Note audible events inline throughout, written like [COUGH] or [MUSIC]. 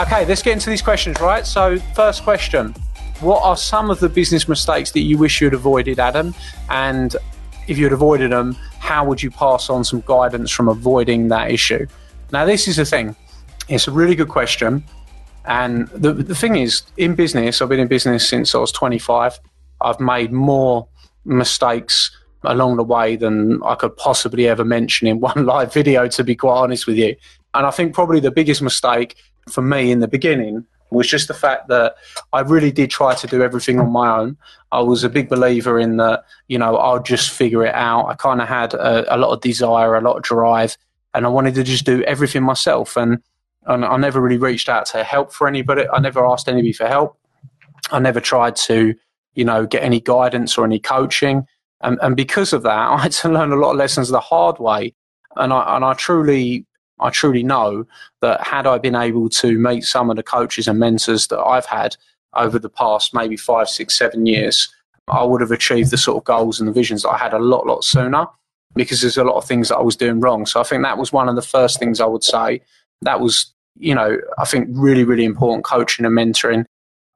Okay, let's get into these questions, right? So, first question What are some of the business mistakes that you wish you'd avoided, Adam? And if you'd avoided them, how would you pass on some guidance from avoiding that issue? Now, this is the thing. It's a really good question. And the, the thing is, in business, I've been in business since I was 25. I've made more mistakes along the way than I could possibly ever mention in [LAUGHS] one live video, to be quite honest with you. And I think probably the biggest mistake for me in the beginning was just the fact that I really did try to do everything on my own. I was a big believer in that, you know, I'll just figure it out. I kind of had a, a, lot of desire, a lot of drive, and I wanted to just do everything myself. And, and I never really reached out to help for anybody. I never asked anybody for help. I never tried to, you know, get any guidance or any coaching. And, and because of that, [LAUGHS] I had to learn a lot of lessons the hard way. And I, and I truly I truly know that had I been able to meet some of the coaches and mentors that I've had over the past maybe five, six, seven years, I would have achieved the sort of goals and the visions that I had a lot, lot sooner because there's a lot of things that I was doing wrong. So I think that was one of the first things I would say. That was, you know, I think really, really important coaching and mentoring.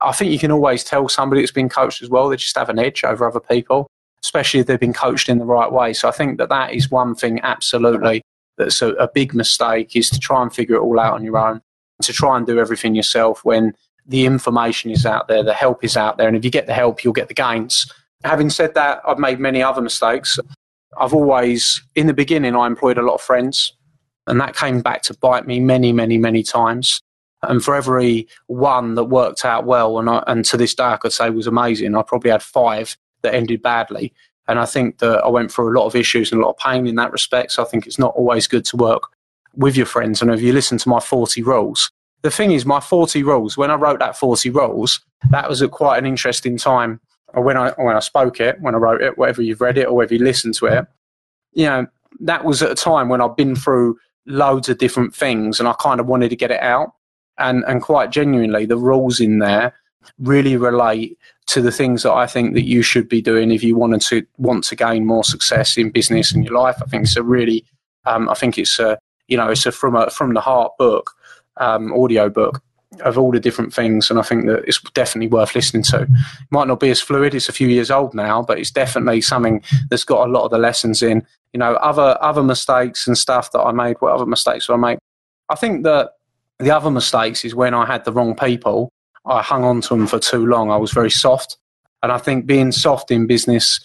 I think you can always tell somebody that's been coached as well, they just have an edge over other people, especially if they've been coached in the right way. So I think that that is one thing absolutely that's a, a big mistake is to try and figure it all out on your own, to try and do everything yourself when the information is out there, the help is out there, and if you get the help, you'll get the gains. Having said that, I've made many other mistakes. I've always, in the beginning, I employed a lot of friends, and that came back to bite me many, many, many times. And for every one that worked out well, and, I, and to this day I could say was amazing, I probably had five that ended badly. And I think that I went through a lot of issues and a lot of pain in that respect. So I think it's not always good to work with your friends. And if you listen to my 40 rules, the thing is, my 40 rules, when I wrote that 40 rules, that was at quite an interesting time. When I, when I spoke it, when I wrote it, whether you've read it or whether you listened to it, you know, that was at a time when I've been through loads of different things and I kind of wanted to get it out. And, and quite genuinely, the rules in there really relate to the things that I think that you should be doing if you wanted to want to gain more success in business and your life. I think it's a really, um, I think it's a, you know, it's a from a from the heart book, um, audio book of all the different things, and I think that it's definitely worth listening to. It might not be as fluid; it's a few years old now, but it's definitely something that's got a lot of the lessons in. You know, other other mistakes and stuff that I made. What other mistakes I make? I think that the other mistakes is when I had the wrong people I hung on to them for too long. I was very soft. And I think being soft in business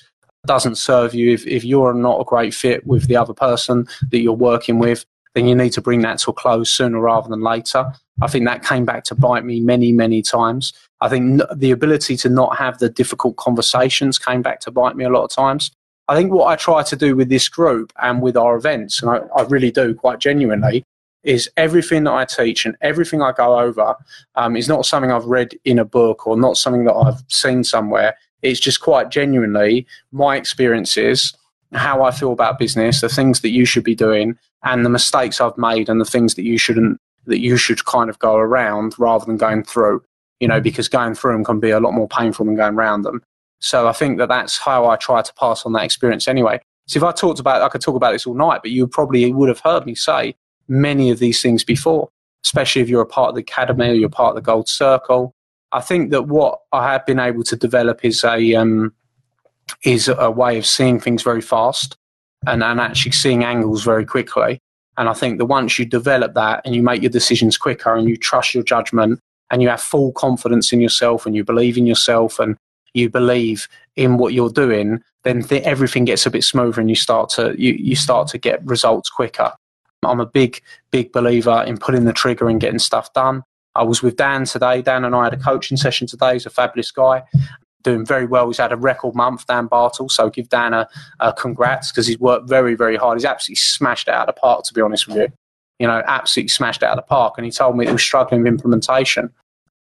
doesn't serve you if, if you're not a great fit with the other person that you're working with, then you need to bring that to a close sooner rather than later. I think that came back to bite me many, many times. I think the ability to not have the difficult conversations came back to bite me a lot of times. I think what I try to do with this group and with our events, and I, I really do quite genuinely, is everything that I teach and everything I go over um, is not something I've read in a book or not something that I've seen somewhere. It's just quite genuinely my experiences, how I feel about business, the things that you should be doing, and the mistakes I've made and the things that you shouldn't, that you should kind of go around rather than going through, you know, because going through them can be a lot more painful than going around them. So I think that that's how I try to pass on that experience anyway. So if I talked about, I could talk about this all night, but you probably would have heard me say many of these things before, especially if you're a part of the academy or you're part of the Gold Circle. I think that what I have been able to develop is a um, is a way of seeing things very fast and, and actually seeing angles very quickly. And I think that once you develop that and you make your decisions quicker and you trust your judgment and you have full confidence in yourself and you believe in yourself and you believe in what you're doing, then th- everything gets a bit smoother and you start to you, you start to get results quicker. I'm a big, big believer in pulling the trigger and getting stuff done. I was with Dan today. Dan and I had a coaching session today. He's a fabulous guy, doing very well. He's had a record month, Dan Bartle. So give Dan a, a congrats because he's worked very, very hard. He's absolutely smashed it out of the park, to be honest with you. You know, absolutely smashed it out of the park. And he told me he was struggling with implementation.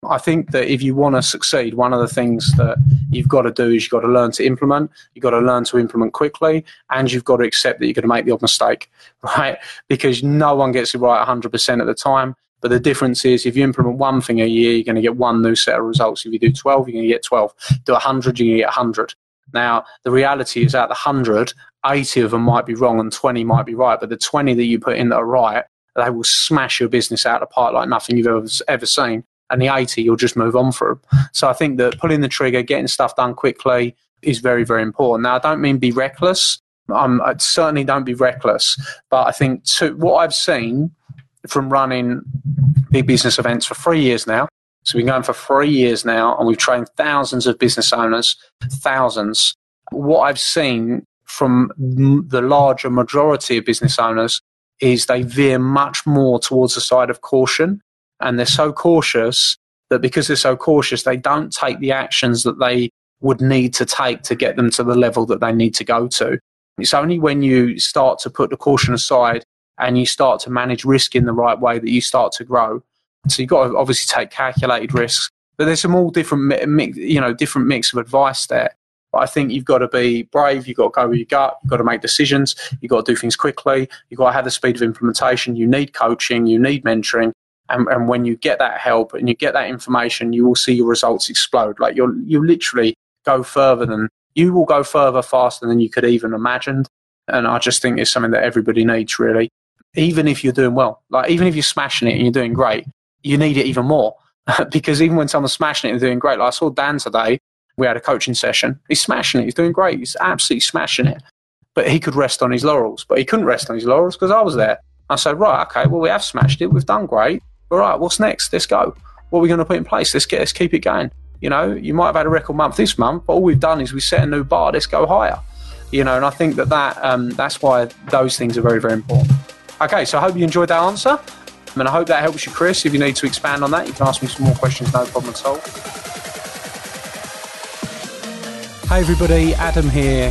I think that if you want to succeed, one of the things that you've got to do is you've got to learn to implement. You've got to learn to implement quickly, and you've got to accept that you're going to make the odd mistake, [LAUGHS] right? Because no one gets it right 100% of the time. But the difference is if you implement one thing a year, you're going to get one new set of results. If you do 12, you're going to get 12. Do 100, you're going to get 100. Now, the reality is out of the 100, 80 of them might be wrong and 20 might be right. But the 20 that you put in that are right, they will smash your business out of the park like nothing you've ever, ever seen and the 80 you'll just move on from. So I think that pulling the trigger, getting stuff done quickly is very, very important. Now, I don't mean be reckless. Um, I certainly don't be reckless. But I think to, what I've seen from running big business events for three years now, so we've been going for three years now, and we've trained thousands of business owners, thousands. What I've seen from the larger majority of business owners is they veer much more towards the side of caution and they're so cautious that because they're so cautious, they don't take the actions that they would need to take to get them to the level that they need to go to. It's only when you start to put the caution aside and you start to manage risk in the right way that you start to grow. So you've got to obviously take calculated risks, but there's some all different, you know, different mix of advice there. But I think you've got to be brave. You've got to go with your gut. You've got to make decisions. You've got to do things quickly. You've got to have the speed of implementation. You need coaching. You need mentoring. And, and when you get that help and you get that information, you will see your results explode. Like you'll you literally go further than you will go further faster than you could even imagined. And I just think it's something that everybody needs really. Even if you're doing well, like even if you're smashing it and you're doing great, you need it even more. [LAUGHS] because even when someone's smashing it and doing great, like I saw Dan today, we had a coaching session. He's smashing it. He's doing great. He's absolutely smashing it. But he could rest on his laurels. But he couldn't rest on his laurels because I was there. I said, right, okay, well, we have smashed it. We've done great all right, what's next? Let's go. What are we going to put in place? Let's get, let's keep it going. You know, you might have had a record month this month, but all we've done is we set a new bar. Let's go higher. You know, and I think that, that um, that's why those things are very, very important. Okay, so I hope you enjoyed that answer. And I hope that helps you, Chris. If you need to expand on that, you can ask me some more questions, no problem at all. Hey everybody, Adam here,